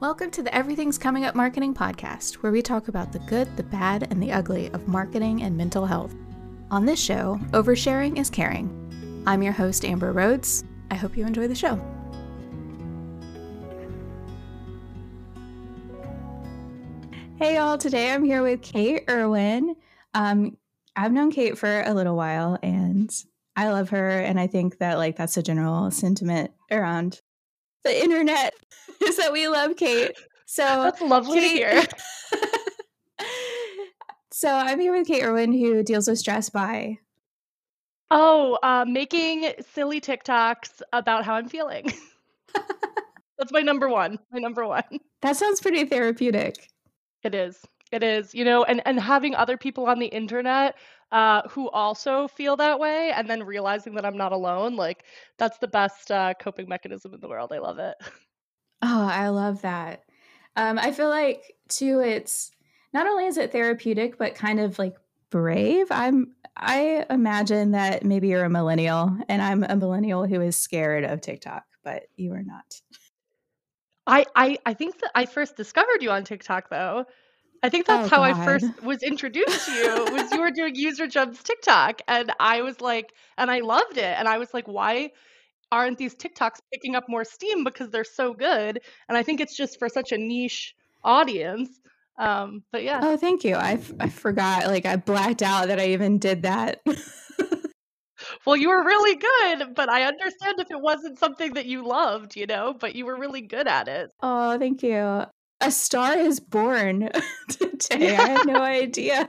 Welcome to the Everything's Coming Up Marketing Podcast, where we talk about the good, the bad, and the ugly of marketing and mental health. On this show, oversharing is caring. I'm your host, Amber Rhodes. I hope you enjoy the show. Hey, y'all. Today I'm here with Kate Erwin. Um, I've known Kate for a little while and I love her. And I think that, like, that's a general sentiment around the internet is that we love Kate. So that's lovely Kate, to hear. so I'm here with Kate Erwin, who deals with stress by. Oh, uh, making silly TikToks about how I'm feeling. that's my number one. My number one. That sounds pretty therapeutic. It is. It is. You know, and and having other people on the internet uh, who also feel that way and then realizing that I'm not alone, like that's the best uh, coping mechanism in the world. I love it. Oh, I love that. Um, I feel like too, it's not only is it therapeutic, but kind of like brave. I'm I imagine that maybe you're a millennial and I'm a millennial who is scared of TikTok, but you are not. I I, I think that I first discovered you on TikTok though. I think that's oh, how God. I first was introduced to you was you were doing UserGems TikTok and I was like and I loved it and I was like why aren't these TikToks picking up more steam because they're so good? And I think it's just for such a niche audience um but yeah. Oh thank you. I, f- I forgot like I blacked out that I even did that. Well you were really good but I understand if it wasn't something that you loved you know but you were really good at it. Oh thank you a star is born today. Yeah. I had no idea.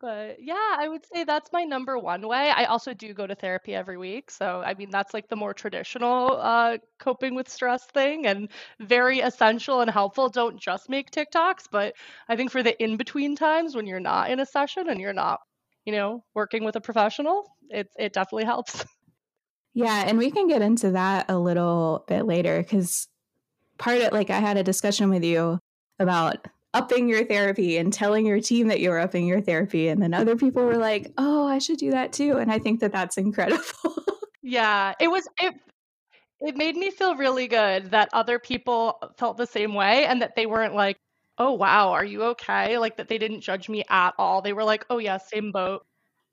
But yeah, I would say that's my number one way. I also do go to therapy every week. So, I mean, that's like the more traditional uh, coping with stress thing and very essential and helpful. Don't just make TikToks, but I think for the in between times when you're not in a session and you're not, you know, working with a professional, it, it definitely helps. Yeah. And we can get into that a little bit later because part of like I had a discussion with you about upping your therapy and telling your team that you're upping your therapy and then other people were like oh i should do that too and i think that that's incredible. Yeah it was it it made me feel really good that other people felt the same way and that they weren't like oh wow are you okay? Like that they didn't judge me at all. They were like oh yeah same boat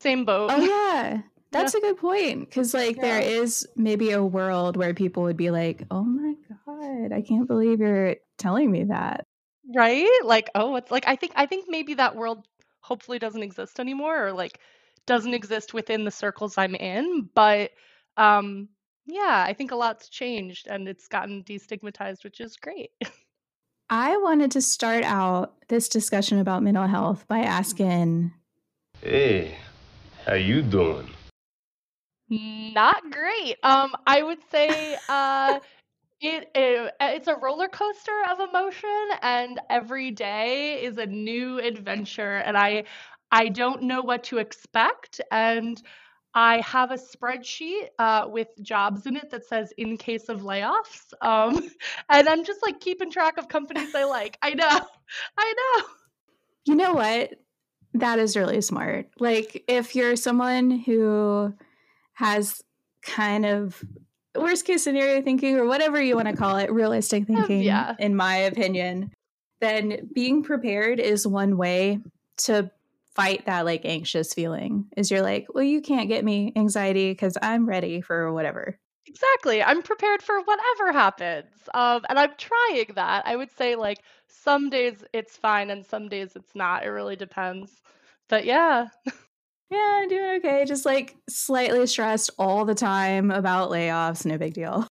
same boat. Oh yeah that's yeah. a good point because like yeah. there is maybe a world where people would be like oh my god i can't believe you're telling me that. Right? Like oh it's like i think i think maybe that world hopefully doesn't exist anymore or like doesn't exist within the circles i'm in but um yeah i think a lot's changed and it's gotten destigmatized which is great. I wanted to start out this discussion about mental health by asking hey how you doing not great. Um, I would say uh, it, it it's a roller coaster of emotion, and every day is a new adventure, and I I don't know what to expect, and I have a spreadsheet uh, with jobs in it that says in case of layoffs, um, and I'm just like keeping track of companies I like. I know, I know. You know what? That is really smart. Like if you're someone who has kind of worst case scenario thinking or whatever you want to call it, realistic thinking, yeah. in my opinion, then being prepared is one way to fight that like anxious feeling. Is you're like, well, you can't get me anxiety because I'm ready for whatever. Exactly. I'm prepared for whatever happens. Um, and I'm trying that. I would say like some days it's fine and some days it's not. It really depends. But yeah. Yeah, doing okay. Just like slightly stressed all the time about layoffs. No big deal.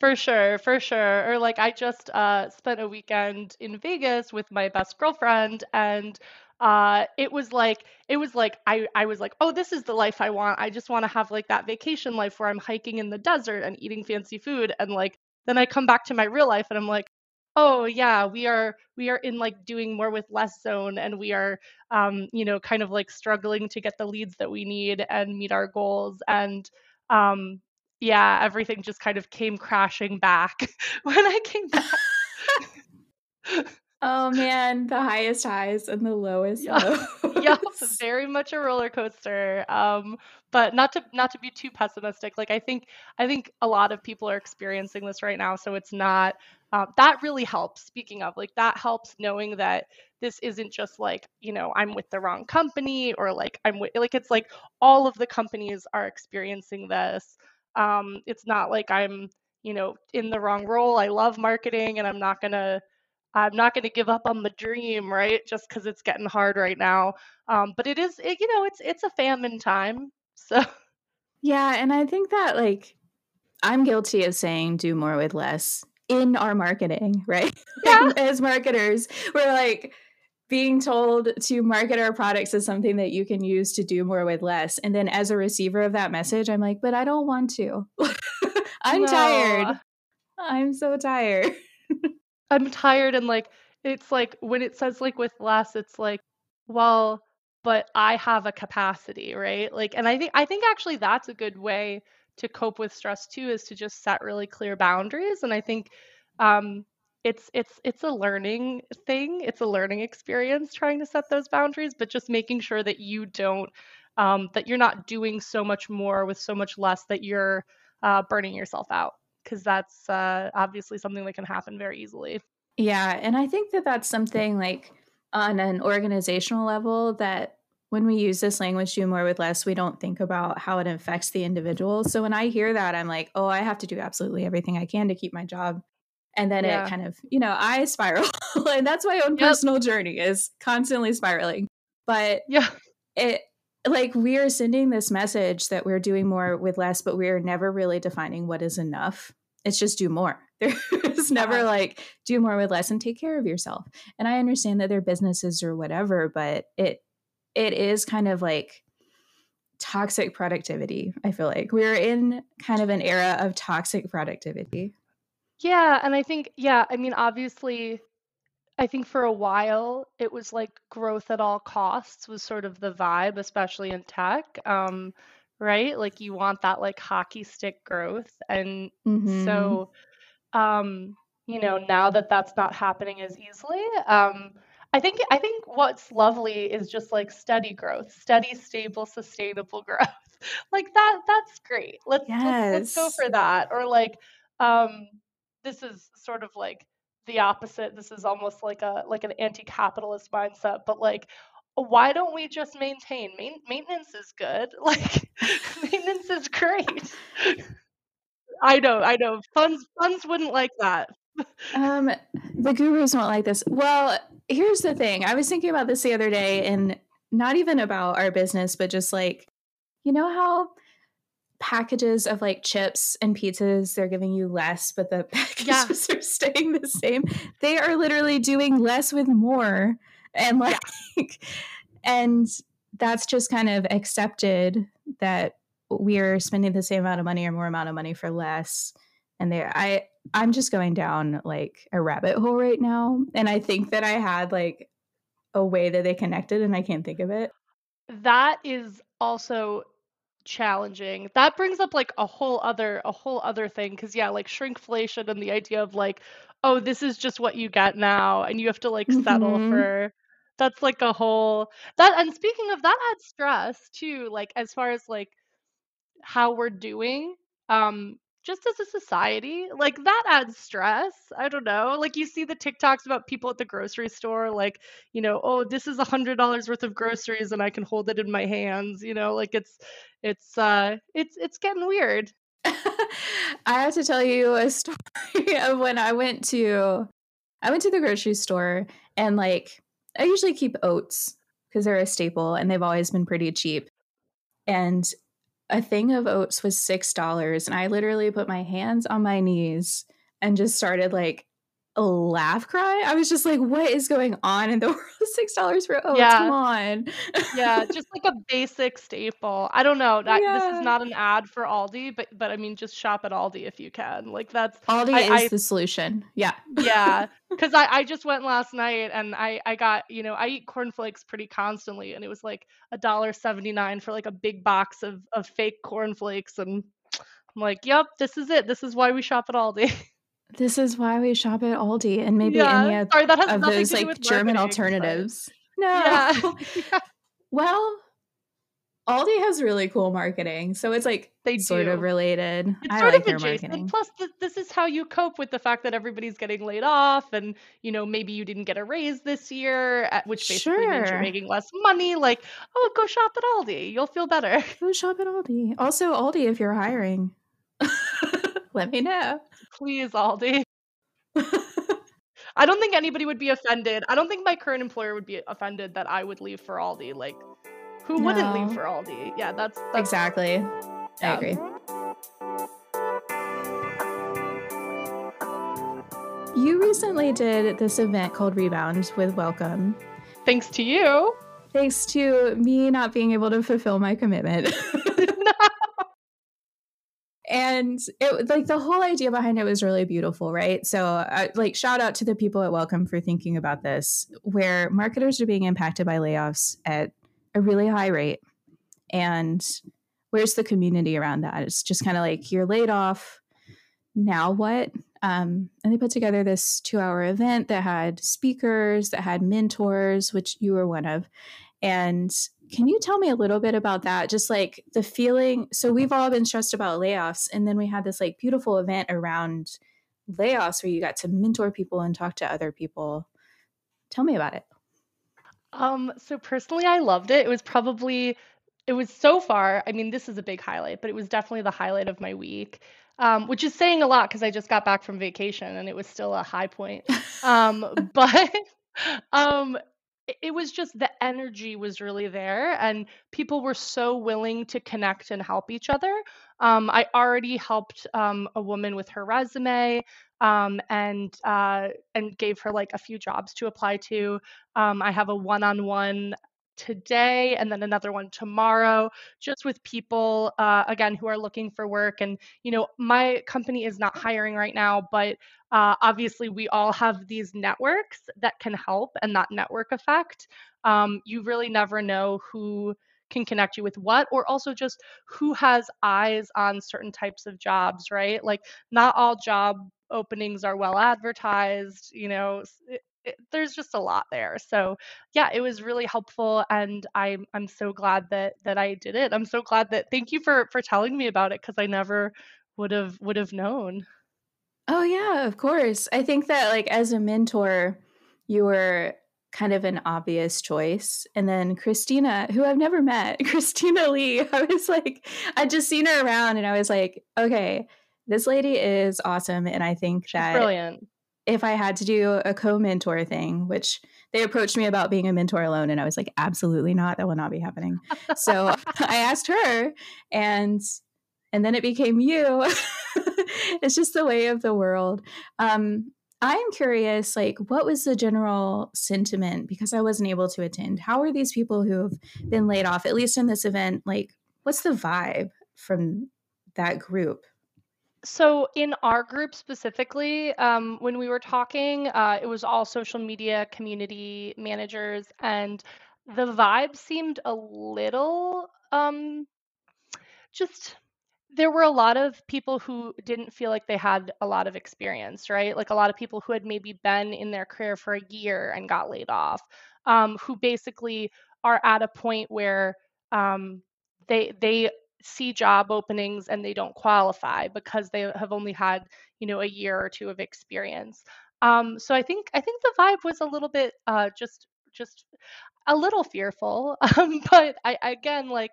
For sure, for sure. Or like I just uh, spent a weekend in Vegas with my best girlfriend, and uh, it was like it was like I I was like, oh, this is the life I want. I just want to have like that vacation life where I'm hiking in the desert and eating fancy food, and like then I come back to my real life and I'm like, oh yeah we are we are in like doing more with less zone and we are um, you know kind of like struggling to get the leads that we need and meet our goals and um, yeah everything just kind of came crashing back when i came back Oh man, the highest highs and the lowest Yeah. lows. Yep, very much a roller coaster. Um, but not to not to be too pessimistic. Like I think I think a lot of people are experiencing this right now, so it's not um, that really helps. Speaking of, like that helps knowing that this isn't just like you know I'm with the wrong company or like I'm with like it's like all of the companies are experiencing this. Um, it's not like I'm you know in the wrong role. I love marketing and I'm not gonna I'm not going to give up on the dream, right? Just because it's getting hard right now. Um, but it is, it, you know, it's it's a famine time. So Yeah, and I think that like I'm guilty of saying do more with less in our marketing, right? yeah, as marketers, we're like being told to market our products as something that you can use to do more with less. And then as a receiver of that message, I'm like, but I don't want to. I'm tired. I'm so tired. I'm tired and like it's like when it says like with less, it's like, well, but I have a capacity, right? Like, and I think I think actually that's a good way to cope with stress too, is to just set really clear boundaries. And I think um, it's it's it's a learning thing. It's a learning experience trying to set those boundaries, but just making sure that you don't um, that you're not doing so much more with so much less that you're uh, burning yourself out because that's uh, obviously something that can happen very easily. Yeah, and I think that that's something like on an organizational level that when we use this language do more with less, we don't think about how it affects the individual. So when I hear that, I'm like, oh, I have to do absolutely everything I can to keep my job. And then it kind of, you know, I spiral. and that's my own Yep. personal journey is constantly spiraling. But Yeah. it like we are sending this message that we're doing more with less, but we're never really defining what is enough. It's just do more. There's never Yeah. like do more with less and take care of yourself. And I understand that they're businesses or whatever, but it it is kind of like toxic productivity. I feel like we're in kind of an era of toxic productivity. Yeah, and I think yeah, I mean obviously I think for a while it was like growth at all costs was sort of the vibe, especially in tech. Um, right? Like you want that like hockey stick growth. And hmm so um, you know, now that that's not happening as easily, um, I think I think what's lovely is just like steady growth, steady, stable, sustainable growth. Like that, that's great. Let's let's let's go for that. Or like, um, this is sort of like the opposite. This is almost like a like an anti-capitalist mindset, but like, why don't we just maintain? Main, maintenance is good. Like, maintenance is great. I know, I know. Funds funds wouldn't like that. Um, the gurus won't like this. Well, here's the thing. I was thinking about this the other day, and not even about our business, but just like, you know how packages of like chips and pizzas, they're giving you less, but the Yeah, packages are staying the same. They are literally doing less with more. And yeah, like, and that's just kind of accepted that we're spending the same amount of money or more amount of money for less and there i i'm just going down like a rabbit hole right now and i think that i had like a way that they connected and i can't think of it that is also challenging. That brings up like a whole other a whole other thing because yeah, like shrinkflation and the idea of like, oh, this is just what you get now, and you have to like settle hmm for. That's like a whole that. And speaking of that, adds stress too. Like as far as like how we're doing um just as a society like that adds stress i don't know like you see the tiktoks about people at the grocery store like you know oh this is a hundred dollars worth of groceries and i can hold it in my hands you know like it's it's uh it's it's getting weird. I have to tell you a story of when i went to i went to the grocery store and like i usually keep oats because they're a staple and they've always been pretty cheap. And a thing of oats was six dollars and i literally put my hands on my knees and just started like laugh cry? I was just like what is going on in the world? Six dollars for oh, come yeah. on. Yeah just like a basic staple. I don't know that this is not an ad for aldi but but i mean just shop at aldi if you can. Like that's aldi i is i the solution. Yeah. Yeah, because I, I just went last night and I, I got, you know, I eat cornflakes pretty constantly and it was like a dollar seventy nine for like a big box of, of fake cornflakes and I'm like, yep, this is it. This is why we shop at Aldi. This is why we shop at Aldi and maybe Yeah. any of Sorry, that has of those like German marketing, but alternatives. No. yeah. Yeah. Well, Aldi has really cool marketing, so it's like They sort of related. It's I sort like of adjacent. marketing. Plus, th- this is how you cope with the fact that everybody's getting laid off, and you know maybe you didn't get a raise this year, which basically means you're making less money. Like, oh, go shop at Aldi. You'll feel better. Go shop at Aldi. Also, Aldi, if you're hiring, let me know. Please, Aldi. I don't think anybody would be offended. I don't think my current employer would be offended that I would leave for Aldi. Like, who wouldn't leave No. for Aldi? Yeah, that's, that's exactly. I agree. You recently did this event called Rebound with Welcome. Thanks to you. Thanks to me not being able to fulfill my commitment. and it like the whole idea behind it was really beautiful right? So uh, like shout out to the people at welcome for thinking about this where marketers are being impacted by layoffs at a really high rate. And where's the community around that? It's just kind of like you're laid off. Now what? Um, and they put together this two hour event that had speakers that had mentors which you were one of and can you tell me a little bit about that? Just like the feeling. So we've all been stressed about layoffs, and then we had this like beautiful event around layoffs where you got to mentor people and talk to other people. Tell me about it. Um, so personally, I loved it. It was probably, it was so far, I mean, this is a big highlight, but it was definitely the highlight of my week, um, which is saying a lot because I just got back from vacation and it was still a high point. Um, but um, it, was just the energy was really there and people were so willing to connect and help each other. Um, I already helped um, a woman with her resume um, and uh, and gave her like a few jobs to apply to. Um, I have a one-on-one today and then another one tomorrow just with people uh, again who are looking for work. And you know my company is not hiring right now but uh, obviously we all have these networks that can help and that network effect. Um, you really never know who can connect you with what or also just who has eyes on certain types of jobs right? Like not all job openings are well advertised you know it, there's just a lot there so yeah it was really helpful and i'm i'm so glad that that i did it i'm so glad that thank you for for telling me about it because i never would have would have known Oh yeah, of course. I think that like as a mentor, you were kind of an obvious choice. And then Christina, who I've never met, Christina Lee, I was like, I'd just seen her around and I was like, okay, this lady is awesome. And I think she's that brilliant if I had to do a co mentor thing, which they approached me about being a mentor alone, and I was like, absolutely not. That will not be happening. So I asked her, and and then it became you. it's just the way of the world. Um, I'm curious, like, what was the general sentiment? Because I wasn't able to attend. How are these people who have been laid off, at least in this event, like, what's the vibe from that group? So in our group specifically, um, when we were talking, uh, it was all social media community managers, and the vibe seemed a little um, just there were a lot of people who didn't feel like they had a lot of experience, right? Like a lot of people who had maybe been in their career for a year and got laid off, um, who basically are at a point where um, they they see job openings and they don't qualify because they have only had you know a year or two of experience. Um, so I think I think the vibe was a little bit uh, just just a little fearful, um, but I again like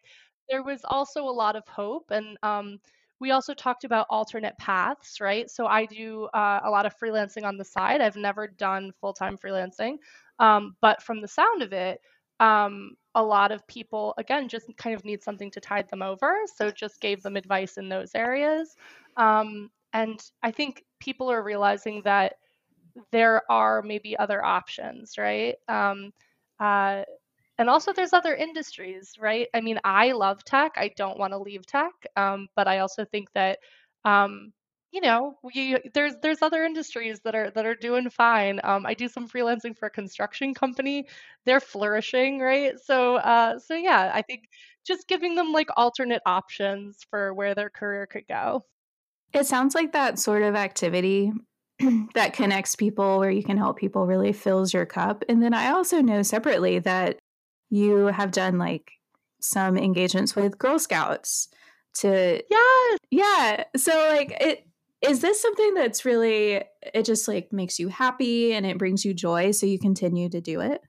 there was also a lot of hope and um, we also talked about alternate paths right so i do uh, a lot of freelancing on the side i've never done full-time freelancing um, but from the sound of it um, a lot of people again just kind of need something to tide them over so just gave them advice in those areas. Um, and i think people are realizing that there are maybe other options right? Um, uh, and also there's other industries right? I mean i love tech. I don't want to leave tech um, but i also think that um, you know we, there's there's other industries that are that are doing fine um, i do some freelancing for a construction company they're flourishing right so uh, so yeah i think just giving them like alternate options for where their career could go It sounds like that sort of activity that connects people where you can help people really fills your cup. And then I also know separately that you have done like some engagements with Girl Scouts to yeah yeah. So like it is this something that's really it just like makes you happy and it brings you joy so you continue to do it?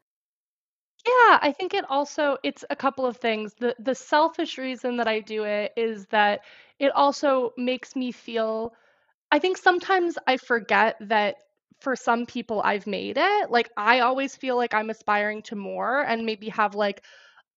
Yeah, I think it also it's a couple of things. The the selfish reason that I do it is that it also makes me feel I think sometimes I forget that for some people I've made it. Like I always feel like I'm aspiring to more and maybe have like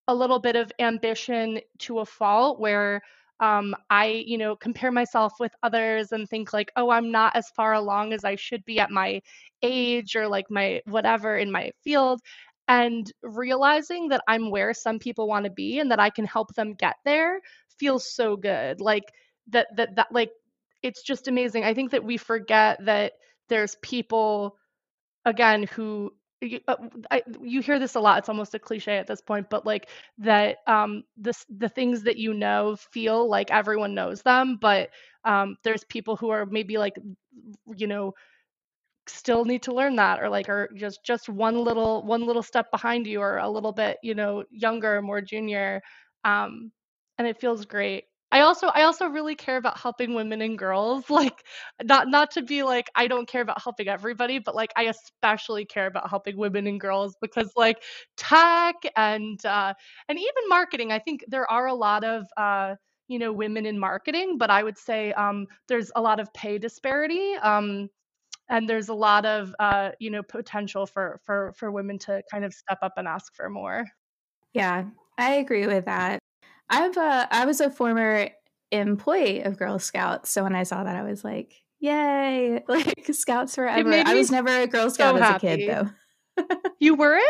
a little bit of ambition to a fault where um, I, you know, compare myself with others and think like, oh, I'm not as far along as I should be at my age or like my whatever in my field. And realizing that I'm where some people want to be and that I can help them get there feels so good. Like that, that, that, like, it's just amazing. I think that we forget that there's people again who you, uh, I, you hear this a lot it's almost a cliche at this point but like that um this the things that you know feel like everyone knows them but um there's people who are maybe like you know still need to learn that or like are just just one little one little step behind you or a little bit you know younger more junior um and it feels great I also I also really care about helping women and girls like not not to be like I don't care about helping everybody but like I especially care about helping women and girls because like tech and uh and even marketing I think there are a lot of uh you know women in marketing but I would say um there's a lot of pay disparity um and there's a lot of uh, you know potential for for for women to kind of step up and ask for more. Yeah, I agree with that. I've uh, I was a former employee of Girl Scouts, so when I saw that, I was like, "Yay! Like Scouts forever!" I was never a Girl Scout so as a kid, though. you weren't?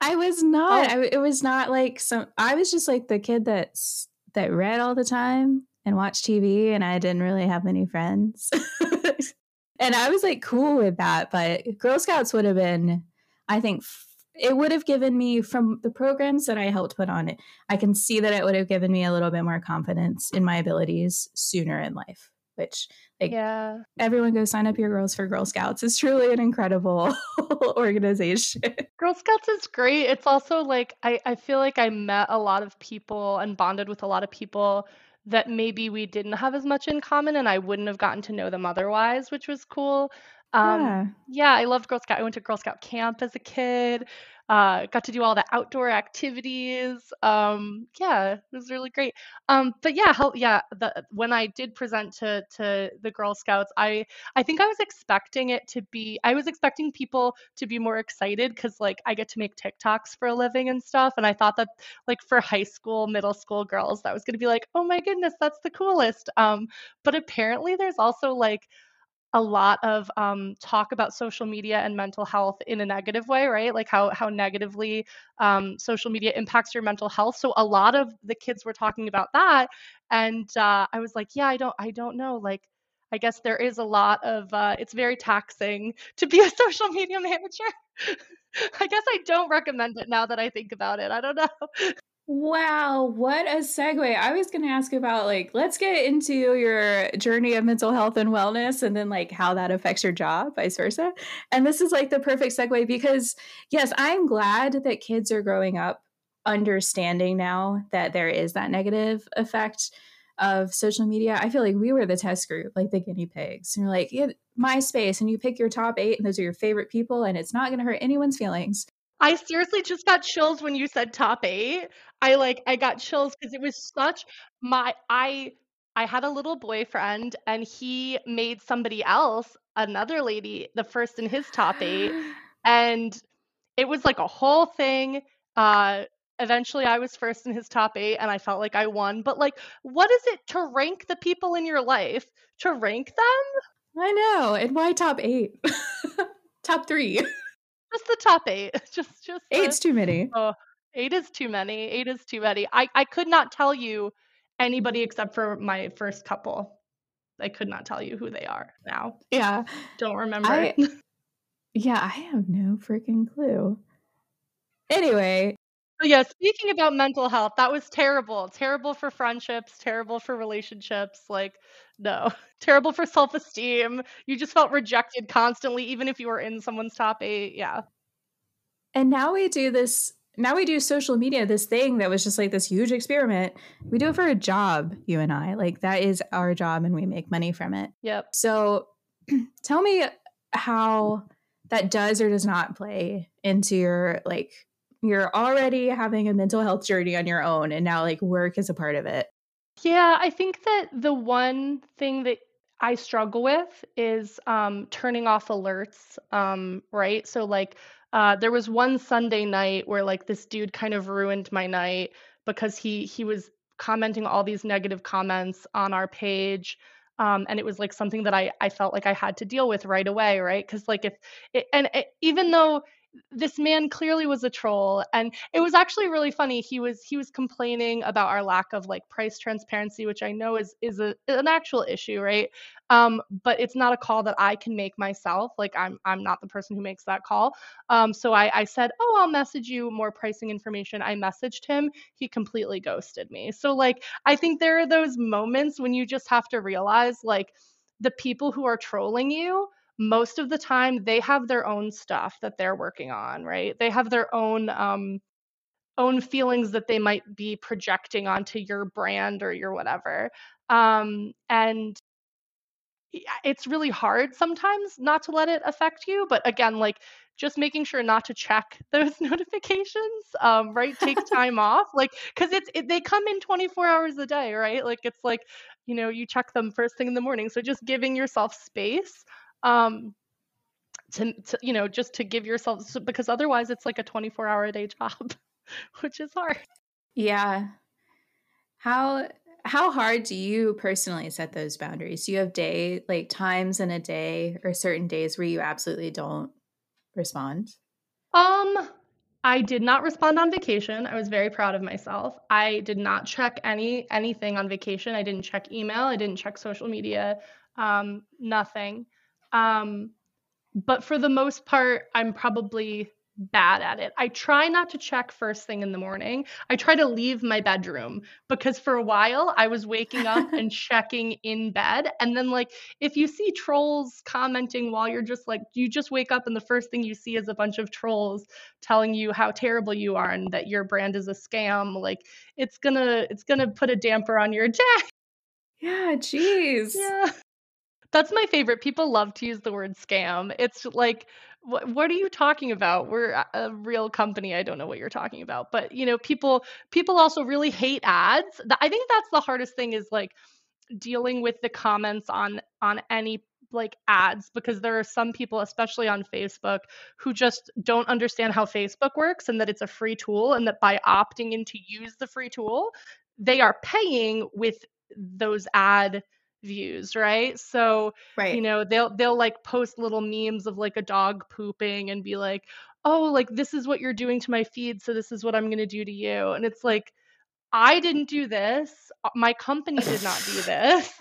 I was not. Oh. I, it was not like some. I was just like the kid that's that read all the time and watched TV, and I didn't really have many friends. and I was like cool with that. But Girl Scouts would have been, I think, it would have given me from the programs that I helped put on it. I can see that it would have given me a little bit more confidence in my abilities sooner in life. Which, like, yeah, everyone go sign up your girls for Girl Scouts. It's truly an incredible organization. Girl Scouts is great. It's also like I, I feel like I met a lot of people and bonded with a lot of people that maybe we didn't have as much in common and I wouldn't have gotten to know them otherwise, which was cool. Um, yeah. yeah, I loved Girl Scout. I went to Girl Scout camp as a kid. Uh, got to do all the outdoor activities. Um, yeah, it was really great. Um, but yeah, how, yeah, the, when I did present to to the Girl Scouts, I I think I was expecting it to be. I was expecting people to be more excited because like I get to make TikToks for a living and stuff, and I thought that like for high school, middle school girls, that was going to be like, oh my goodness, that's the coolest. Um, but apparently, there's also like a lot of um, talk about social media and mental health in a negative way, right? Like how how negatively um, social media impacts your mental health. So a lot of the kids were talking about that, and uh, I was like, yeah, I don't, I don't know, like. I guess there is a lot of uh, it's very taxing to be a social media manager. I guess I don't recommend it now that I think about it. I don't know. Wow, what a segue. I was going to ask about like let's get into your journey of mental health and wellness and then like how that affects your job, vice versa. And this is like the perfect segue because yes, I'm glad that kids are growing up understanding now that there is that negative effect of social media. I feel like we were the test group, like the guinea pigs. And you're like, yeah, MySpace, and you pick your top eight, and those are your favorite people, and it's not going to hurt anyone's feelings. I seriously just got chills when you said top 8. I like I got chills because it was such my I I had a little boyfriend and he made somebody else, another lady, the first in his top 8 and it was like a whole thing. Uh eventually I was first in his top 8 and I felt like I won. But like what is it to rank the people in your life? To rank them? I know. And why top 8? top 3. Just the top eight. Just just the, eight's too many. Oh, eight is too many. Eight is too many. I I could not tell you anybody mm-hmm. except for my first couple. I could not tell you who they are now. Yeah. Don't remember. I, yeah, I have no freaking clue. Anyway, yeah, speaking about mental health, that was terrible. Terrible for friendships, terrible for relationships. Like, no, terrible for self esteem. You just felt rejected constantly, even if you were in someone's top eight. Yeah. And now we do this, now we do social media, this thing that was just like this huge experiment. We do it for a job, you and I. Like, that is our job, and we make money from it. Yep. So tell me how that does or does not play into your like you're already having a mental health journey on your own and now like work is a part of it yeah i think that the one thing that i struggle with is um, turning off alerts um, right so like uh, there was one sunday night where like this dude kind of ruined my night because he he was commenting all these negative comments on our page um, and it was like something that I I felt like I had to deal with right away, right? Because like if it, and it, even though this man clearly was a troll and it was actually really funny he was he was complaining about our lack of like price transparency which i know is is a, an actual issue right? Um, but it's not a call that i can make myself like i'm i'm not the person who makes that call. Um, so I, I said oh i'll message you more pricing information. I messaged him he completely ghosted me. So like i think there are those moments when you just have to realize like the people who are trolling you most of the time they have their own stuff that they're working on, right? They have their own um own feelings that they might be projecting onto your brand or your whatever. Um and it's really hard sometimes not to let it affect you, but again like just making sure not to check those notifications um, right take time off like because it's it, they come in 24 hours a day right like it's like you know you check them first thing in the morning so just giving yourself space um to, to you know just to give yourself because otherwise it's like a 24 hour a day job which is hard yeah how how hard do you personally set those boundaries do you have day like times in a day or certain days where you absolutely don't respond um I did not respond on vacation. I was very proud of myself. I did not check any anything on vacation. I didn't check email. I didn't check social media. Um, nothing. Um, but for the most part, I'm probably bad at it. I try not to check first thing in the morning. I try to leave my bedroom because for a while I was waking up and checking in bed. And then, like, if you see trolls commenting while you're just like, you just wake up and the first thing you see is a bunch of trolls telling you how terrible you are and that your brand is a scam, like, it's gonna, it's gonna put a damper on your day. Yeah, jeez. Yeah. That's my favorite. People love to use the word scam. It's like, what, what are you talking about? We're a real company. I don't know what you're talking about. But, you know, people people also really hate ads. I think that's the hardest thing is like dealing with the comments on on any like ads because there are some people especially on Facebook who just don't understand how Facebook works and that it's a free tool and that by opting in to use the free tool they are paying with those ad views right? So right. you know they'll they'll like post little memes of like a dog pooping and be like oh like this is what you're doing to my feed so this is what i'm going to do to you. And it's like i didn't do this. Uh, my company did not do this.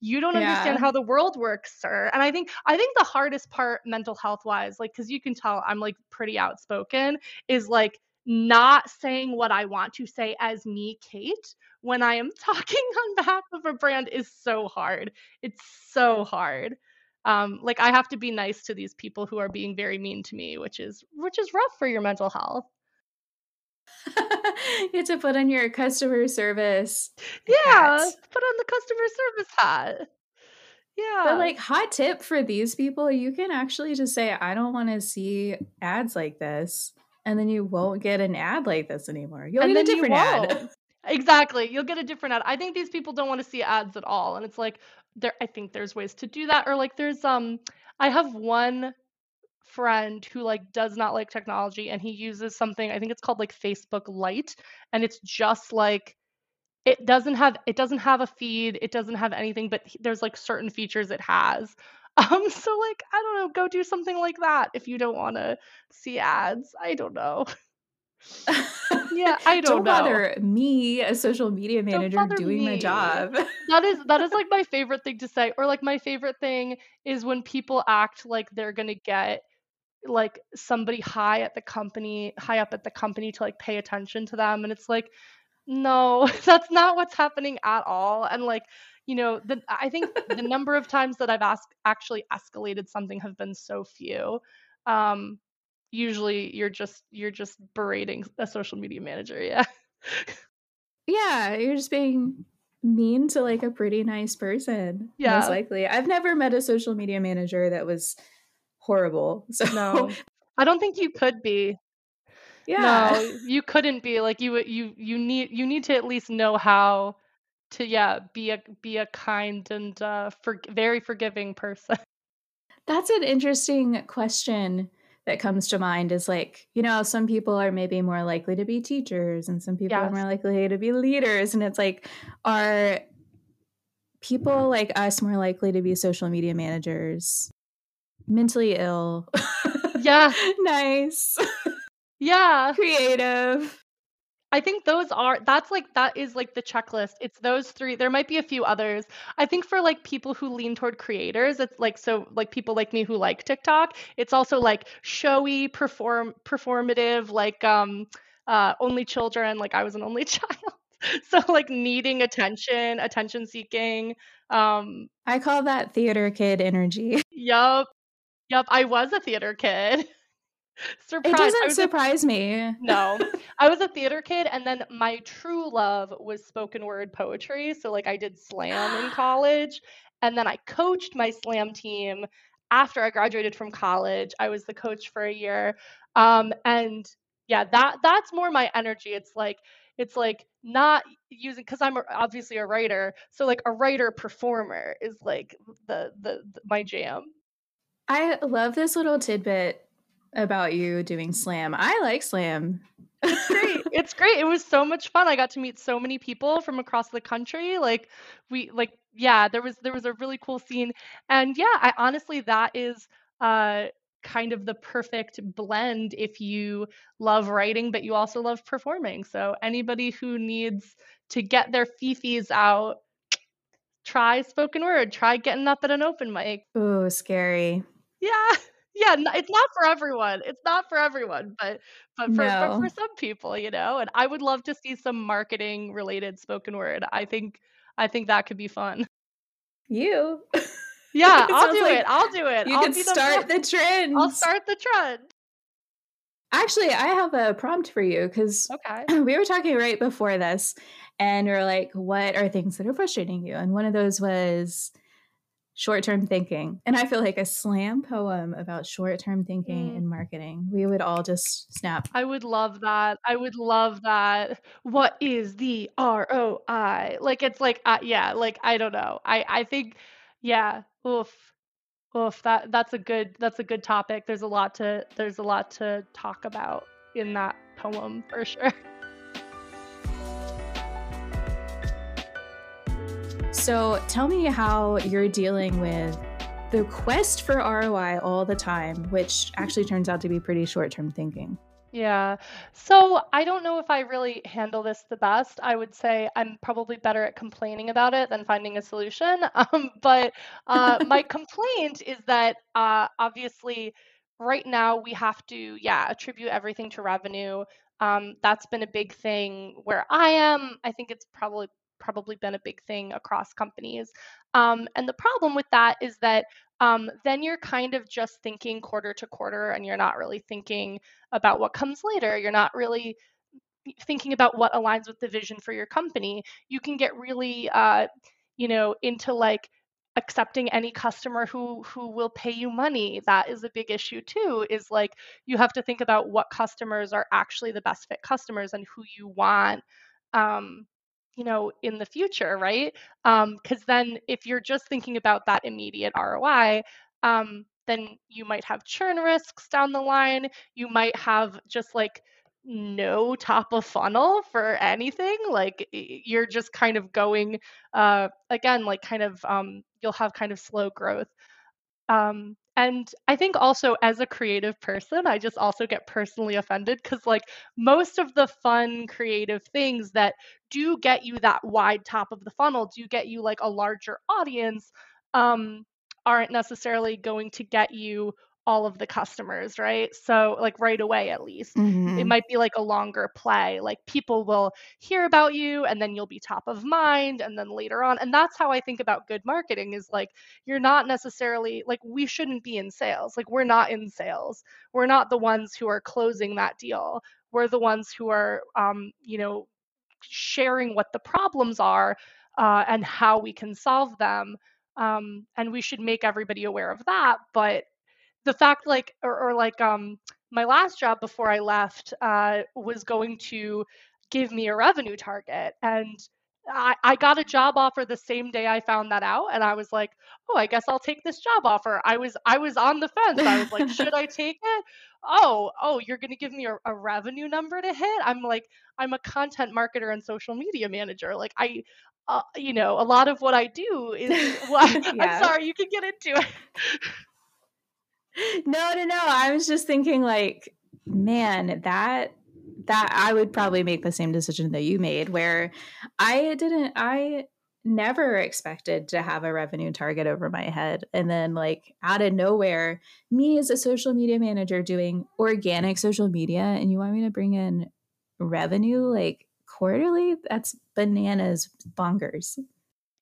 You don't yeah. understand how the world works sir. And i think i think the hardest part mental health wise like because you can tell i'm like pretty outspoken is like not saying what i want to say as me kate when I am talking on behalf of a brand is so hard. It's so hard. Um, like I have to be nice to these people who are being very mean to me, which is which is rough for your mental health. you have to put on your customer service. Yeah, hat. put on the customer service hat. Yeah. But like hot tip for these people, you can actually just say, I don't want to see ads like this. And then you won't get an ad like this anymore. You'll and get a different ad. Exactly. You'll get a different ad. I think these people don't want to see ads at all. And it's like there I think there's ways to do that. Or like there's um I have one friend who like does not like technology and he uses something, I think it's called like Facebook Lite. And it's just like it doesn't have it doesn't have a feed, it doesn't have anything, but there's like certain features it has. Um, so like I don't know, go do something like that if you don't want to see ads. I don't know. yeah, I don't, don't know. bother me, a social media manager, doing me. my job. that is that is like my favorite thing to say. Or like my favorite thing is when people act like they're gonna get like somebody high at the company, high up at the company to like pay attention to them. And it's like, no, that's not what's happening at all. And like, you know, the I think the number of times that I've asked actually escalated something have been so few. Um, usually you're just you're just berating a social media manager, yeah. Yeah, you're just being mean to like a pretty nice person. Yeah. Most likely. I've never met a social media manager that was horrible. So No. I don't think you could be. yeah. No, you couldn't be. Like you you you need you need to at least know how to yeah, be a be a kind and uh for, very forgiving person. That's an interesting question that comes to mind is like, you know, some people are maybe more likely to be teachers and some people are more likely to be leaders. And it's like, are people like us more likely to be social media managers? Mentally ill. Yeah. nice. Yeah. Creative. I think those are that's like that is like the checklist. It's those three. There might be a few others. I think for like people who lean toward creators, it's like so like people like me who like TikTok, it's also like showy, perform performative, like um uh only children, like I was an only child. So like needing attention, attention seeking. Um I call that theater kid energy. yup. Yup, I was a theater kid. Surprise. It doesn't was a surprise me. No, I was a theater kid, and then my true love was spoken word poetry. So, like, I did slam in college, and then I coached my slam team after I graduated from college. I was the coach for a year, um, and yeah, that that's more my energy. It's like it's like not using because I'm obviously a writer, so like a writer performer is like the the, the my jam. I love this little tidbit about you doing slam. I like slam. It's great. It's great. It was so much fun. I got to meet so many people from across the country. Like we like yeah, there was there was a really cool scene. And yeah, I honestly that is uh kind of the perfect blend if you love writing but you also love performing. So anybody who needs to get their fifis out, try spoken word, try getting up at an open mic. Ooh, scary. Yeah. Yeah, it's not for everyone. It's not for everyone, but but for but for some people, you know. And I would love to see some marketing related spoken word. I think I think that could be fun. You. Yeah, I'll do like it. I'll do it. You I'll the start fir- the trend. I'll start the trend. Actually, I have a prompt for you because Okay. we were talking right before this, and we are like, "What are things that are frustrating you?" And one of those was short-term thinking. And I feel like a slam poem about short-term thinking Mm. in marketing, we would all just snap. I would love that. I would love that. What is the ROI? Like it's like uh, yeah, like I don't know. I I think yeah. Oof. Oof, that that's a good that's a good topic. There's a lot to there's a lot to talk about in that poem for sure. So tell me how you're dealing with the quest for ROI all the time, which actually turns out to be pretty short-term thinking. Yeah. So I don't know if I really handle this the best. I would say I'm probably better at complaining about it than finding a solution. Um, but uh, my complaint is that uh, obviously right now we have to, yeah, attribute everything to revenue. Um, that's been a big thing where I am. I think it's probably probably been a big thing across companies. Um, and the problem with that is that um, then you're kind of just thinking quarter to quarter and you're not really thinking about what comes later. You're not really thinking about what aligns with the vision for your company. You can get really, uh, you know, into like accepting any customer who who will pay you money. That is a big issue too. Is like you have to think about what customers are actually the best fit customers and who you want. Um, you know, in the future, right? Because then, if you're just thinking about that immediate ROI, um, then you might have churn risks down the line. You might have just like no top of funnel for anything. Like you're just kind of going, uh, again, like kind of, um, you'll have kind of slow growth. Um, and I think also as a creative person, I just also get personally offended because, like, most of the fun creative things that do get you that wide top of the funnel, do get you like a larger audience, um, aren't necessarily going to get you all of the customers, right? So, like right away at least. It Mhm. might be like a longer play. Like people will hear about you and then you'll be top of mind and then later on. And that's how I think about good marketing is like you're not necessarily like we shouldn't be in sales. Like we're not in sales. We're not the ones who are closing that deal. We're the ones who are um, you know, sharing what the problems are uh, and how we can solve them. Um, and we should make everybody aware of that. But the fact like or, or like um my last job before I left uh, was going to give me a revenue target and I, I got a job offer the same day I found that out and I was like, oh, I guess I'll take this job offer. I was I was on the fence. I was like, should I take it? Oh, oh, you're gonna give me a, a revenue number to hit? I'm like, I'm a content marketer and social media manager. Like I uh, you know, a lot of what I do is what I'm sorry, you can get into it. No, no, no. I was just thinking like, man, that that I would probably make the same decision that you made where I didn't I never expected to have a revenue target over my head. And then like out of nowhere me as a social media manager doing organic social media and you want me to bring in revenue like quarterly? That's bananas bonkers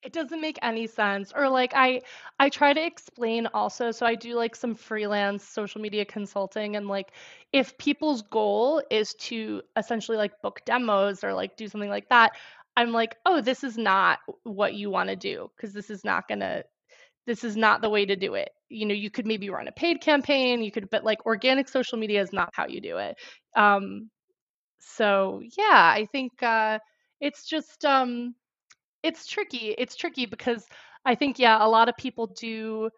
it doesn't make any sense or like i i try to explain also so i do like some freelance social media consulting and like if people's goal is to essentially like book demos or like do something like that i'm like oh this is not what you want to do because this is not going to this is not the way to do it. You know you could maybe run a paid campaign you could but like organic social media is not how you do it. Um so yeah i think uh it's just um it's tricky. It's tricky because I think, yeah, a lot of people do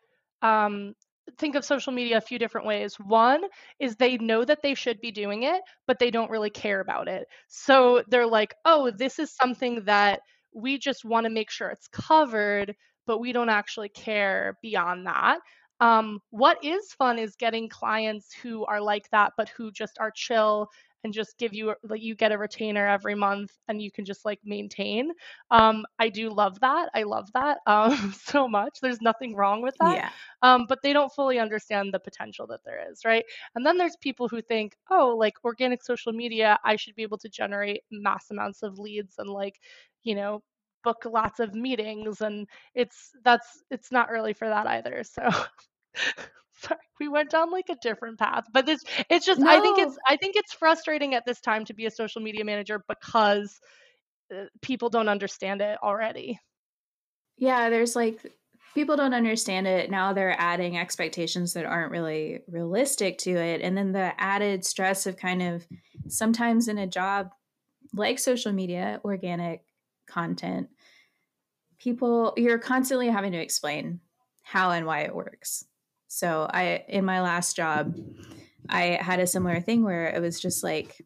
um, think of social media a few different ways. One is they know that they should be doing it, but they don't really care about it. So they're like, oh, this is something that we just want to make sure it's covered, but we don't actually care beyond that. Um, what is fun is getting clients who are like that, but who just are chill and just give you like you get a retainer every month and you can just like maintain. Um, I do love that. I love that um, so much. There's nothing wrong with that. yeah Um, but they don't fully understand the potential that there is, right? And then there's people who think, oh, like organic social media, I should be able to generate mass amounts of leads and like, you know, book lots of meetings and it's that's it's not really for that either. So sorry, we went down like a different path. But this it's just I think it's i think it's frustrating at this time to be a social media manager because uh, people don't understand it already. Yeah, there's like people don't understand it. Now they're adding expectations that aren't really realistic to it. And then the added stress of kind of sometimes in a job like social media, organic content, people, you're constantly having to explain how and why it works. So I, in my last job, I had a similar thing where it was just like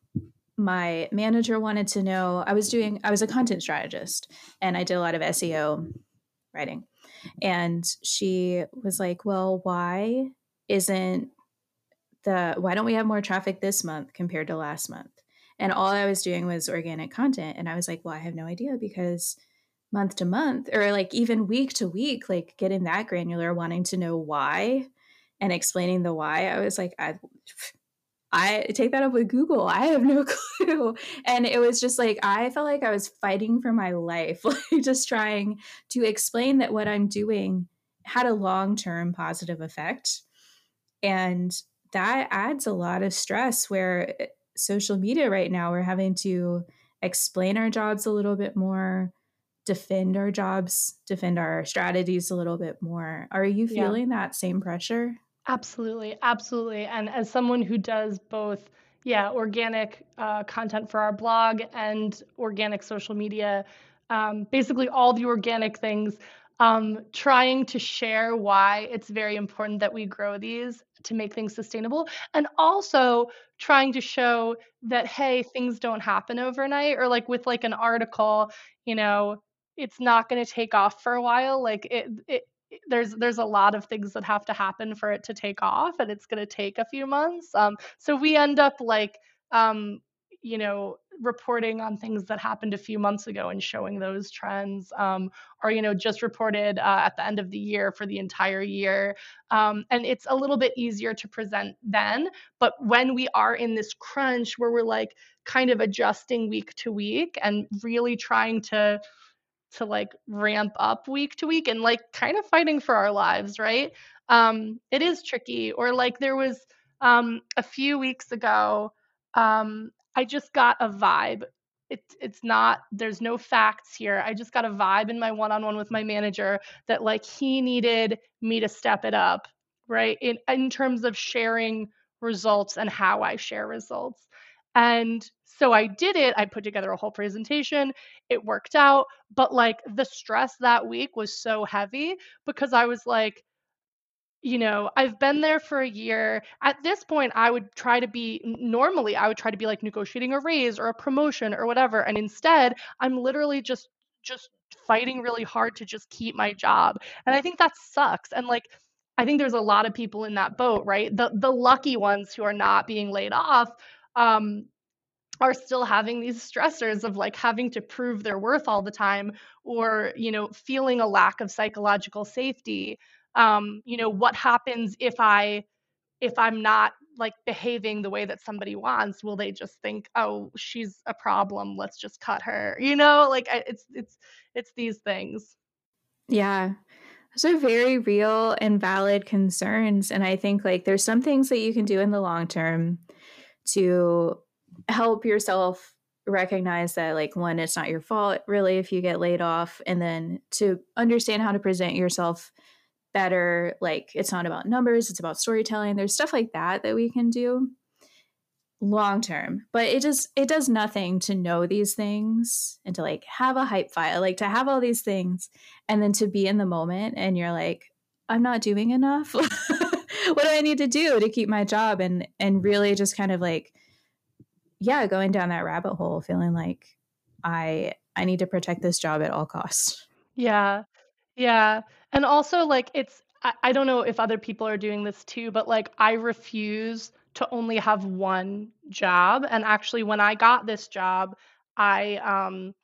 my manager wanted to know, I was doing, I was a content strategist and I did a lot of SEO writing. And she was like, Well, why isn't the, why don't we have more traffic this month compared to last month? And all I was doing was organic content. And I was like, Well, I have no idea because month to month or like even week to week, like getting that granular, wanting to know why and explaining the why, I was like, I, I take that up with Google. I have no clue. And it was just like, I felt like I was fighting for my life, like just trying to explain that what I'm doing had a long term positive effect. And that adds a lot of stress where eh, social media right now, we're having to explain our jobs a little bit more, defend our jobs, defend our strategies a little bit more. Are you Yeah. feeling that same pressure? Absolutely, absolutely. And as someone who does both, yeah, organic uh, content for our blog and organic social media, um, basically all the organic things, um, trying to share why it's very important that we grow these to make things sustainable, and also trying to show that hey, things don't happen overnight, or like with like an article, you know, it's not going to take off for a while. Like it, it there's there's a lot of things that have to happen for it to take off and it's going to take a few months um so we end up like um you know reporting on things that happened a few months ago and showing those trends um, or you know just reported uh, at the end of the year for the entire year um, and it's a little bit easier to present then but when we are in this crunch where we're like kind of adjusting week to week and really trying to to like ramp up week to week and like kind of fighting for our lives right um, it is tricky or like there was um, a few weeks ago um, I just got a vibe. It's it's not there's no facts here. I just got a vibe in my one-on-one with my manager that like he needed me to step it up, right? In in terms of sharing results and how I share results. And so I did it. I put together a whole presentation. It worked out, but like the stress that week was so heavy because I was like you know, I've been there for a year. At this point, I would try to be normally, I would try to be like negotiating a raise or a promotion or whatever. And instead, I'm literally just just fighting really hard to just keep my job. And I think that sucks. And like I think there's a lot of people in that boat, right? The the lucky ones who are not being laid off um are still having these stressors of like having to prove their worth all the time or you know feeling a lack of psychological safety. Um, you know what happens if i if i'm not like behaving the way that somebody wants? Will they just think oh she's a problem. Let's just cut her. You know like it's it's it's these things. Yeah. Those are very real and valid concerns and i think like there's some things that you can do in the long term to help yourself recognize that like one it's not your fault really if you get laid off and then to understand how to present yourself better like it's not about numbers it's about storytelling there's stuff like that that we can do long term. But it just it does nothing to know these things and to like have a hype file like to have all these things and then to be in the moment and you're like i'm not doing enough what do i need to do to keep my job and and really just kind of like yeah going down that rabbit hole feeling like i i need to protect this job at all costs yeah yeah. And also, like, it's, I, I don't know if other people are doing this too, but like, I refuse to only have one job. And actually, when I got this job, I, um,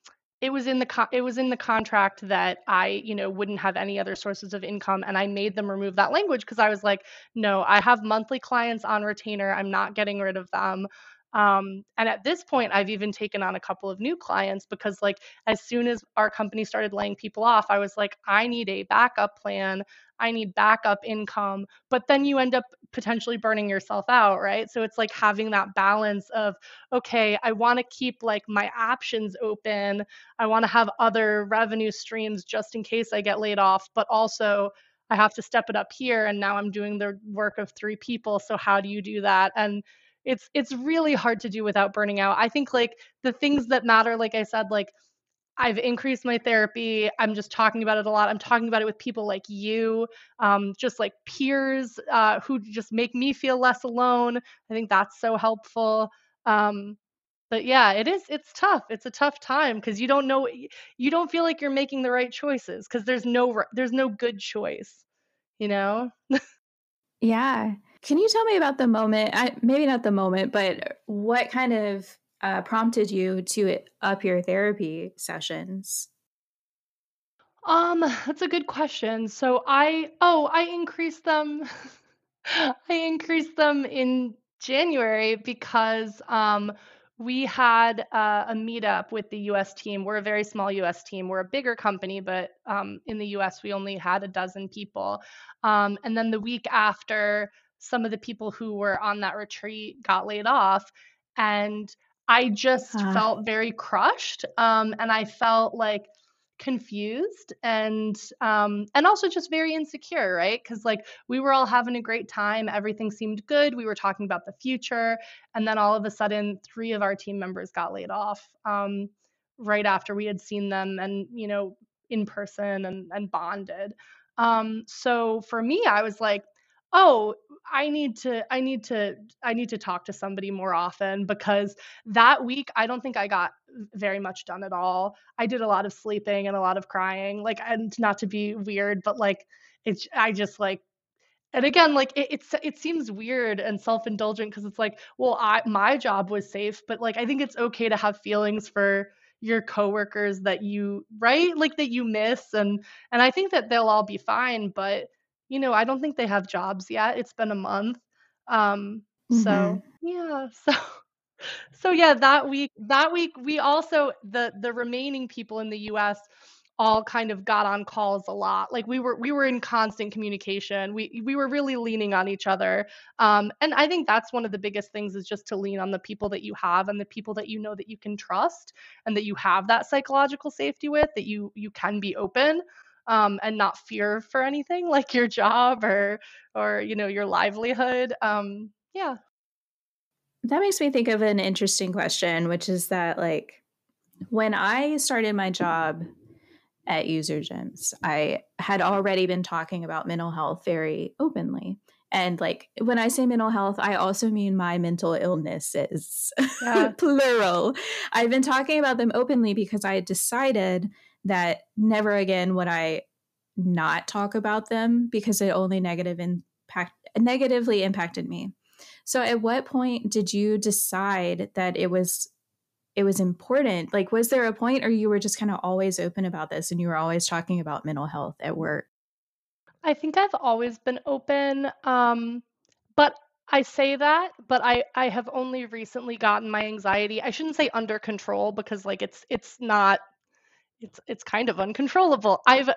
it was in the it was in the contract that I you know wouldn't have any other sources of income and I made them remove that language because I was like no I have monthly clients on retainer I'm not getting rid of them um, and at this point, I've even taken on a couple of new clients because, like, as soon as our company started laying people off, I was like, I need a backup plan. I need backup income. But then you end up potentially burning yourself out, right? So it's like having that balance of, okay, I want to keep like my options open. I want to have other revenue streams just in case I get laid off, but also I have to step it up here. And now I'm doing the work of three people. So how do you do that? And it's it's really hard to do without burning out. I think like the things that matter, like I said, like I've increased my therapy. I'm just talking about it a lot. I'm talking about it with people like you, um, just like peers uh, who just make me feel less alone. I think that's so helpful. Um, but yeah, it is. It's tough. It's a tough time because you don't know. You don't feel like you're making the right choices because there's no there's no good choice. You know. yeah. Can you tell me about the moment? I, maybe not the moment, but what kind of uh, prompted you to up your therapy sessions? Um, that's a good question. So I oh, I increased them I increased them in January because um we had uh, a meetup with the US team. We're a very small US team. We're a bigger company, but um, in the US, we only had a dozen people. Um, and then the week after, some of the people who were on that retreat got laid off. And I just uh. felt very crushed. Um, and I felt like confused and um and also just very insecure right because like we were all having a great time everything seemed good we were talking about the future and then all of a sudden three of our team members got laid off um right after we had seen them and you know in person and and bonded um so for me i was like oh i need to i need to i need to talk to somebody more often because that week i don't think i got very much done at all. I did a lot of sleeping and a lot of crying like and not to be weird but like it's i just like and again, like it, it's it seems weird and self-indulgent because it's like, well, I my job was safe, but like I think it's okay to have feelings for your coworkers that you right? Like that you miss and and I think that they'll all be fine, but you know, I don't think they have jobs yet. It's been a month. Um hmm so yeah, so so yeah, that week that week we also the the remaining people in the US all kind of got on calls a lot. Like we were we were in constant communication. We we were really leaning on each other. Um and I think that's one of the biggest things is just to lean on the people that you have and the people that you know that you can trust and that you have that psychological safety with that you you can be open um and not fear for anything like your job or or you know your livelihood. Um yeah. That makes me think of an interesting question, which is that like when I started my job at UserGems, I had already been talking about mental health very openly. And like when I say mental health, I also mean my mental illnesses, Yeah. plural. I've been talking about them openly because I had decided that never again would I not talk about them because it only negative impact negatively impacted me. So at what point did you decide that it was it was important? Like was there a point or you were just kind of always open about this and you were always talking about mental health at work? I think I've always been open. Um, but I say that, but I I have only recently gotten my anxiety. I shouldn't say under control because like it's it's not it's it's kind of uncontrollable. I've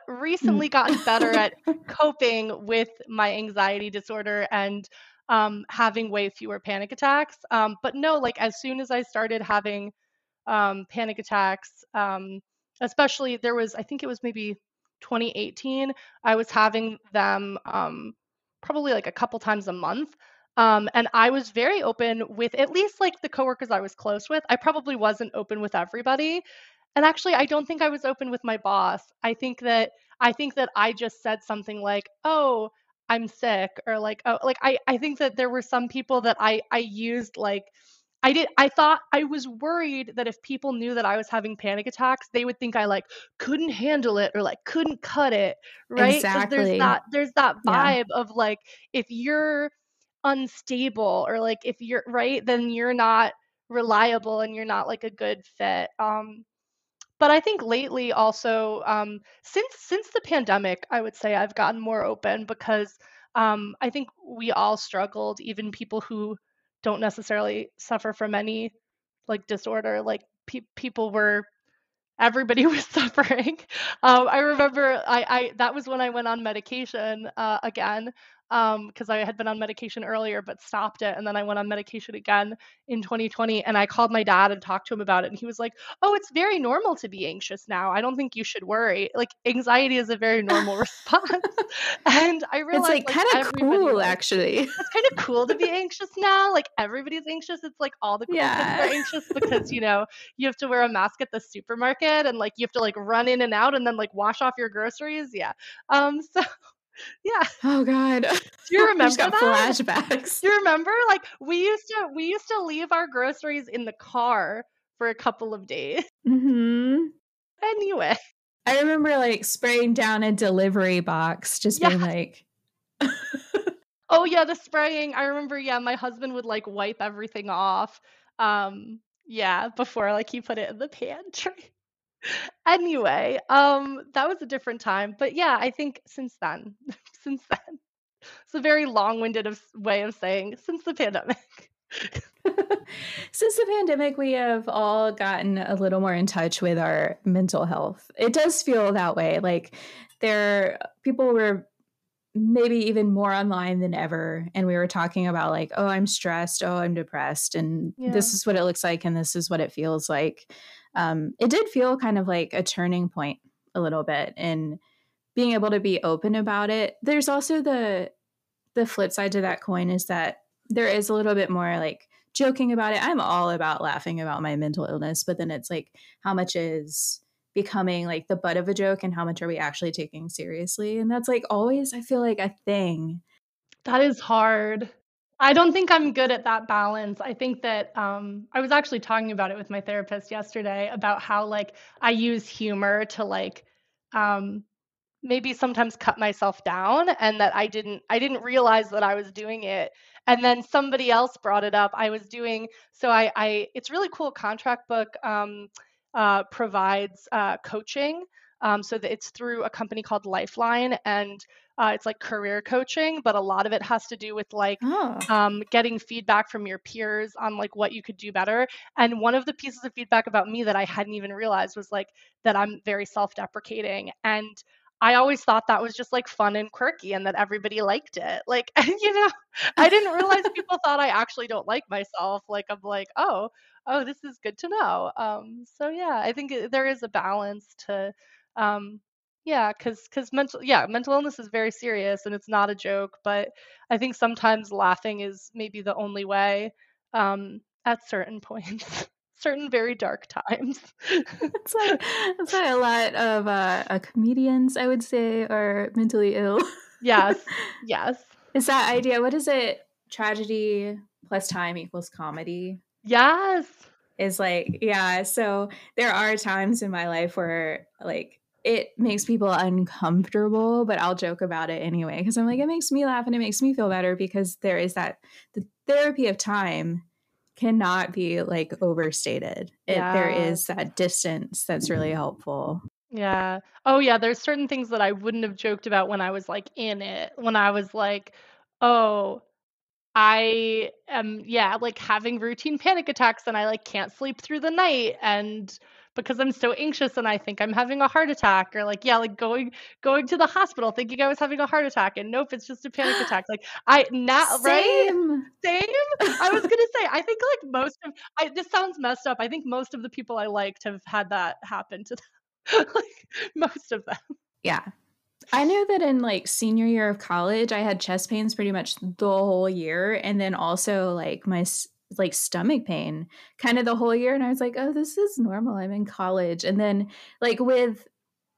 Mm. recently gotten better at coping with my anxiety disorder and um, having way fewer panic attacks. Um, but no, like as soon as I started having um, panic attacks. Um, especially there was, I think it was maybe 2018. I was having them um, probably like a couple times a month. Um, and I was very open with at least like the coworkers I was close with. I probably wasn't open with everybody. And actually, I don't think I was open with my boss. I think that I think that I just said something like, "Oh, I'm sick," or like, "Oh, like I I think that there were some people that I I used like I did I thought I was worried that if people knew that I was having panic attacks, they would think I like couldn't handle it or like couldn't cut it, right? Because there's that there's that Yeah. vibe of like if you're unstable or like if you're right, then you're not reliable and you're not like a good fit. Um but I think lately also um since since the pandemic, I would say I've gotten more open because um I think we all struggled, even people who don't necessarily suffer from any like disorder like pe- people were everybody was suffering. Um, I remember I, I that was when I went on medication uh, again um, because I had been on medication earlier but stopped it, and then I went on medication again in 2020. And I called my dad and talked to him about it, and he was like, "Oh, it's very normal to be anxious now. I don't think you should worry. Like anxiety is a very normal response." and I It's realized like like kind of cool was actually. it's kind of cool to be anxious now. Like everybody's anxious. It's like all the cool kids are anxious because, you know, you have to wear a mask at the supermarket and like you have to like run in and out and then like wash off your groceries. Yeah. Um so yeah. Oh god. Do you remember got that? flashbacks. Do you remember? Like we used to we used to leave our groceries in the car for a couple of days. Mm-hmm. Anyway. I remember like spraying down a delivery box just Yeah. being like Oh yeah, the spraying. I remember, yeah, my husband would like wipe everything off. Um yeah, before like he put it in the pantry. Anyway, um, that was a different time, but yeah, I think since then, since then, it's a very long-winded of, way of saying since the pandemic. Since the pandemic, we have all gotten a little more in touch with our mental health. It does feel that way. Like there people were maybe even more online than ever and we were talking about like, oh, I'm stressed, oh, I'm depressed and Yeah. this is what it looks like and this is what it feels like. Um it did feel kind of like a turning point a little bit in being able to be open about it. There's also the the flip side to that coin is that there is a little bit more like joking about it. I'm all about laughing about my mental illness, but then it's like how much is becoming like the butt of a joke and how much are we actually taking seriously? And that's like always I feel like a thing. That is hard. I don't think I'm good at that balance. I think that um, I was actually talking about it with my therapist yesterday about how like I use humor to like um, maybe sometimes cut myself down and that I didn't I didn't realize that I was doing it. And then somebody else brought it up. I was doing so I I it's really cool Contractbook um, uh, provides uh, coaching. Um, so that it's through a company called Lifeline, and uh, it's like career coaching, but a lot of it has to do with like Oh. um, getting feedback from your peers on like what you could do better. And one of the pieces of feedback about me that I hadn't even realized was like that I'm very self-deprecating, and I always thought that was just like fun and quirky, and that everybody liked it. Like, and you know, I didn't realize people thought I actually don't like myself. Like, I'm like, oh, oh, this is good to know. Um, so yeah, I think there is a balance to um, yeah, because because mental yeah mental illness is very serious and it's not a joke. But I think sometimes laughing is maybe the only way um, at certain points, certain very dark times. It's like it's like a lot of uh, uh, comedians, I would say, are mentally ill. yes, yes, Is that idea? What is it? Tragedy plus time equals comedy. yes. Is like, yeah. So there are times in my life where like it makes people uncomfortable, but I'll joke about it anyway because I'm like, it makes me laugh and it makes me feel better because there is that the therapy of time cannot be like overstated. It, there Yeah. is that distance that's really helpful. Yeah. Oh, yeah. There's certain things that I wouldn't have joked about when I was like in it. When I was like, oh, I am, yeah, like having routine panic attacks and I like can't sleep through the night and because I'm so anxious and I think I'm having a heart attack or like yeah, like going going to the hospital thinking I was having a heart attack and nope, it's just a panic attack. Like I now right? Same. Same. I was gonna say, I think like most of I this sounds messed up. I think most of the people I liked have had that happen to them. like most of them. Yeah. I know that in like senior year of college, I had chest pains pretty much the whole year. And then also like my like stomach pain kind of the whole year. And I was like, oh, this is normal. I'm in college. And then like with,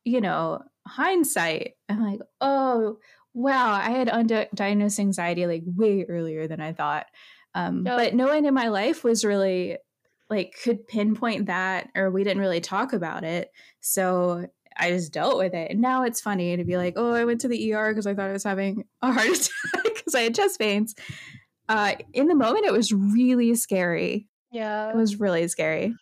you know, hindsight, I'm like, oh, wow, I had undiagnosed anxiety like way earlier than I thought. Um. But no one in my life was really like could pinpoint that or we didn't really talk about it. So I just dealt with it. And now it's funny to be like, oh, I went to the ER because I thought I was having a heart attack because I had chest pains. Uh, in the moment, it was really scary. Yeah. It was really scary.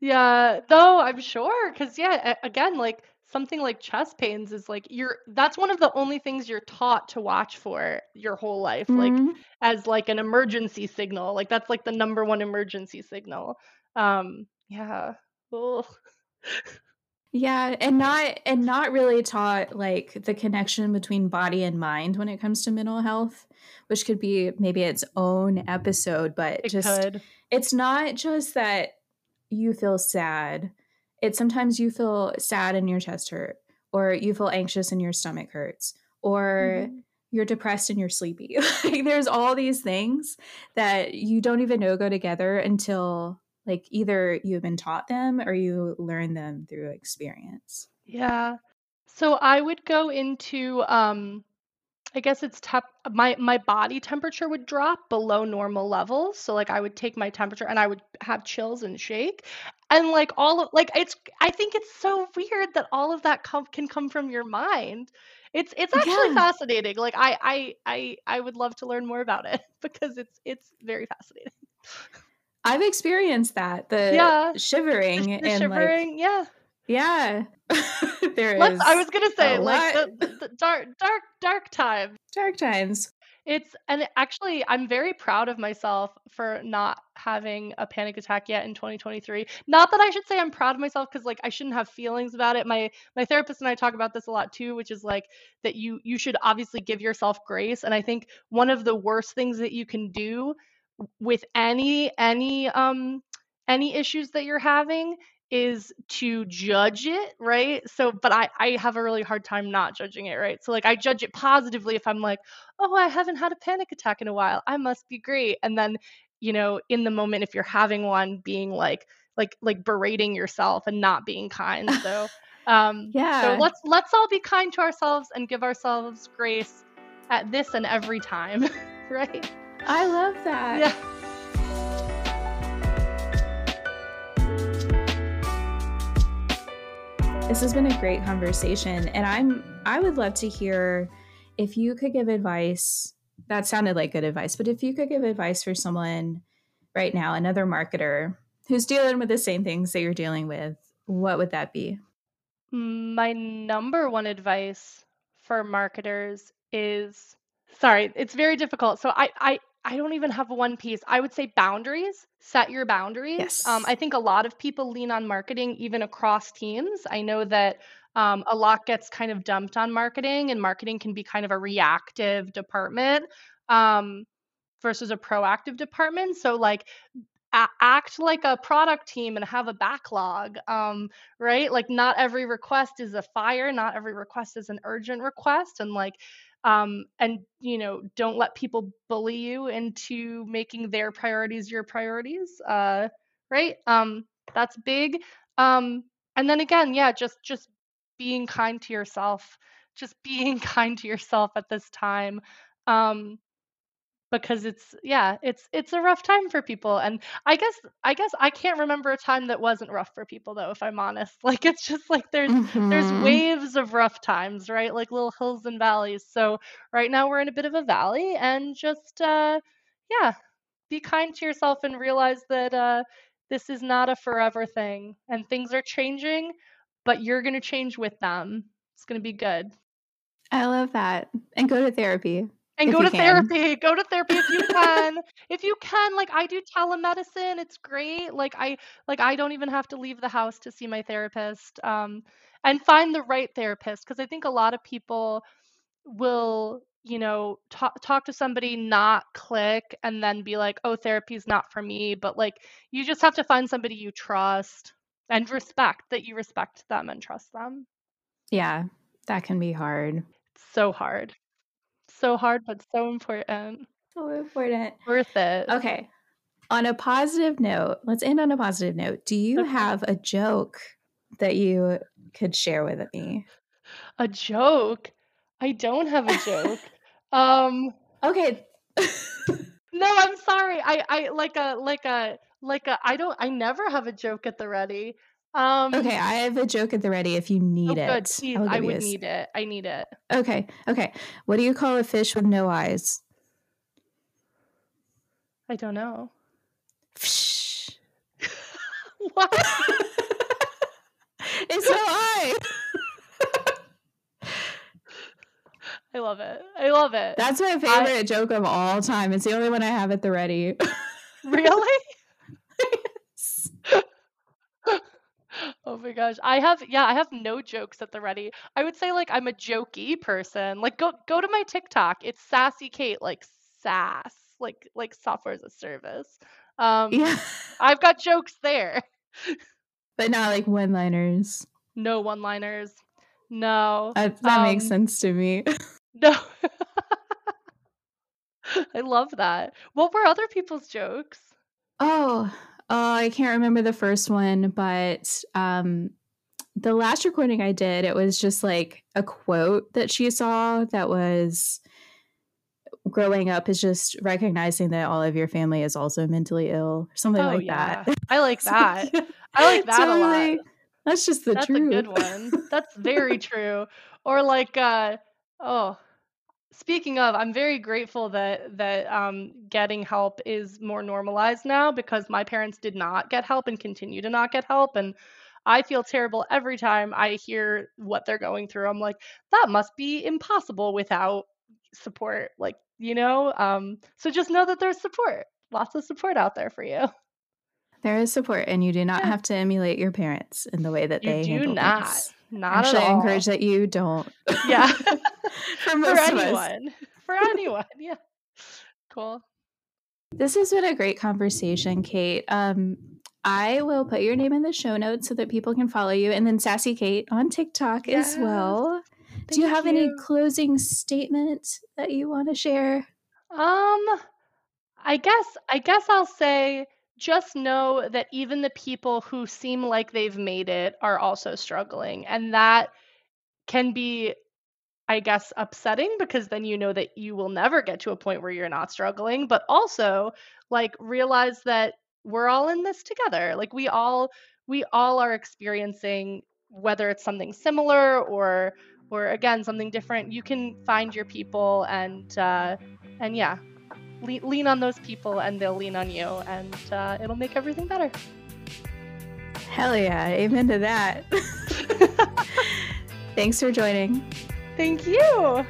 Yeah, though I'm sure, because yeah, again, like something like chest pains is like you're that's one of the only things you're taught to watch for your whole life, like Mhm. as like an emergency signal. Like that's like the number one emergency signal. Um, yeah. Ugh. Yeah, and not and not really taught like the connection between body and mind when it comes to mental health, which could be maybe its own episode, but It just could. it's not just that you feel sad. It's sometimes you feel sad and your chest hurt, or you feel anxious and your stomach hurts, or Mhm. you're depressed and you're sleepy. like there's all these things that you don't even know go together until like either you've been taught them or you learn them through experience. Yeah. So I would go into um I guess it's tep my my body temperature would drop below normal levels. So like I would take my temperature and I would have chills and shake. And like all of like it's I think it's so weird that all of that com- can come from your mind. It's it's actually Yeah. fascinating. Like I I I I would love to learn more about it because it's it's very fascinating. I've experienced that the Yeah. shivering The, the and shivering, like yeah, there is Let's I was going to say like the, the, the dark dark dark times dark times. It's and actually, I'm very proud of myself for not having a panic attack yet in 2023. Not that I should say I'm proud of myself because like I shouldn't have feelings about it. My my therapist and I talk about this a lot too, which is like that you you should obviously give yourself grace. And I think one of the worst things that you can do with any any um any issues that you're having is to judge it right? So but i i have a really hard time not judging it right? So like i judge it positively if i'm like oh i haven't had a panic attack in a while. I must be great. And then you know in the moment if you're having one being like like like berating yourself and not being kind. So um yeah. so let's let's all be kind to ourselves and give ourselves grace at this and every time right? I love that. yeah This has been a great conversation and I'm I would love to hear if you could give advice. That sounded like good advice, but if you could give advice for someone right now, another marketer who's dealing with the same things that you're dealing with, what would that be? My number one advice for marketers is sorry, it's very difficult. So I I I don't even have one piece. I would say boundaries. Set your boundaries. Yes. Um, I think a lot of people lean on marketing even across teams. I know that um, a lot gets kind of dumped on marketing, and marketing can be kind of a reactive department um, versus a proactive department. So, like, a- act like a product team and have a backlog um, right like not every request is a fire not every request is an urgent request and like um, and you know don't let people bully you into making their priorities your priorities uh, right? Um, that's big. Um, and then again yeah just just being kind to yourself just being kind to yourself at this time. Um, because it's yeah it's it's a rough time for people and i guess i guess i can't remember a time that wasn't rough for people though if i'm honest like it's just like there's there's Mhm. waves of rough times right like little hills and valleys so right now we're in a bit of a valley and just uh yeah be kind to yourself and realize that uh this is not a forever thing and things are changing but you're going to change with them it's going to be good I love that. And go to therapy. And If go to can. therapy go to therapy if you can if you can like i do telemedicine it's great like i like i don't even have to leave the house to see my therapist um and find the right therapist because i think a lot of people will you know talk, talk to somebody not click and then be like oh therapy's not for me but like you just have to find somebody you trust and respect that you respect them and trust them Yeah, that can be hard. it's so hard so hard but so important So important. worth it Okay. On a positive note, let's end on a positive note. Do you Okay. have a joke that you could share with me? A joke? I don't have a joke. um Okay. no, I'm sorry. I I like a like a like a I don't I never have a joke at the ready. Um okay, I have a joke at the ready if you oh need good, it. please. I would need it. I need it. Okay, okay. What do you call a fish with no eyes? I don't know. What? it's no eye. I love it. I love it. That's my favorite joke of all time. It's the only one I have at the ready. really? Oh my gosh. I have yeah, I have no jokes at the ready. I would say like I'm a jokey person. Like go go to my TikTok. It's SaaSy Kate, like SaaS, like like software as a service. Um yeah, I've got jokes there. but not like one-liners. No one-liners. No. That, that makes Um, sense to me. No. I love that. What were other people's jokes? Oh, oh, I can't remember the first one, but um the last recording I did, it was just like a quote that she saw that was growing up is just recognizing that all of your family is also mentally ill, or something Oh like yeah. that. I like that. I like that a lot. That's just the That's truth. a good one. That's very true. Or like uh oh, speaking of, I'm very grateful that that um getting help is more normalized now because my parents did not get help and continue to not get help and I feel terrible every time I hear what they're going through. I'm like, that must be impossible without support. Like, you know, um so just know that there's support. Lots of support out there for you. There is support, and you do not Yeah. have to emulate your parents in the way that You they do not. things. Not Actually, I encourage that you don't. Yeah. for For most of us. anyone. For anyone. Yeah. Cool. This has been a great conversation, Kate. Um, I will put your name in the show notes so that people can follow you, and then SaaSy Kate on TikTok as well. Do you Thank have any closing statement that you want to share? Um, I guess I guess I'll say just know that even the people who seem like they've made it are also struggling, and that can be, I guess, upsetting because then you know that you will never get to a point where you're not struggling, but also like realize that we're all in this together. Like we all we all are experiencing whether it's something similar or or again something different, you can find your people and uh, and yeah, lean, lean on those people and they'll lean on you and uh, it'll make everything better. Hell yeah, amen to that. Thanks for joining. Thank you.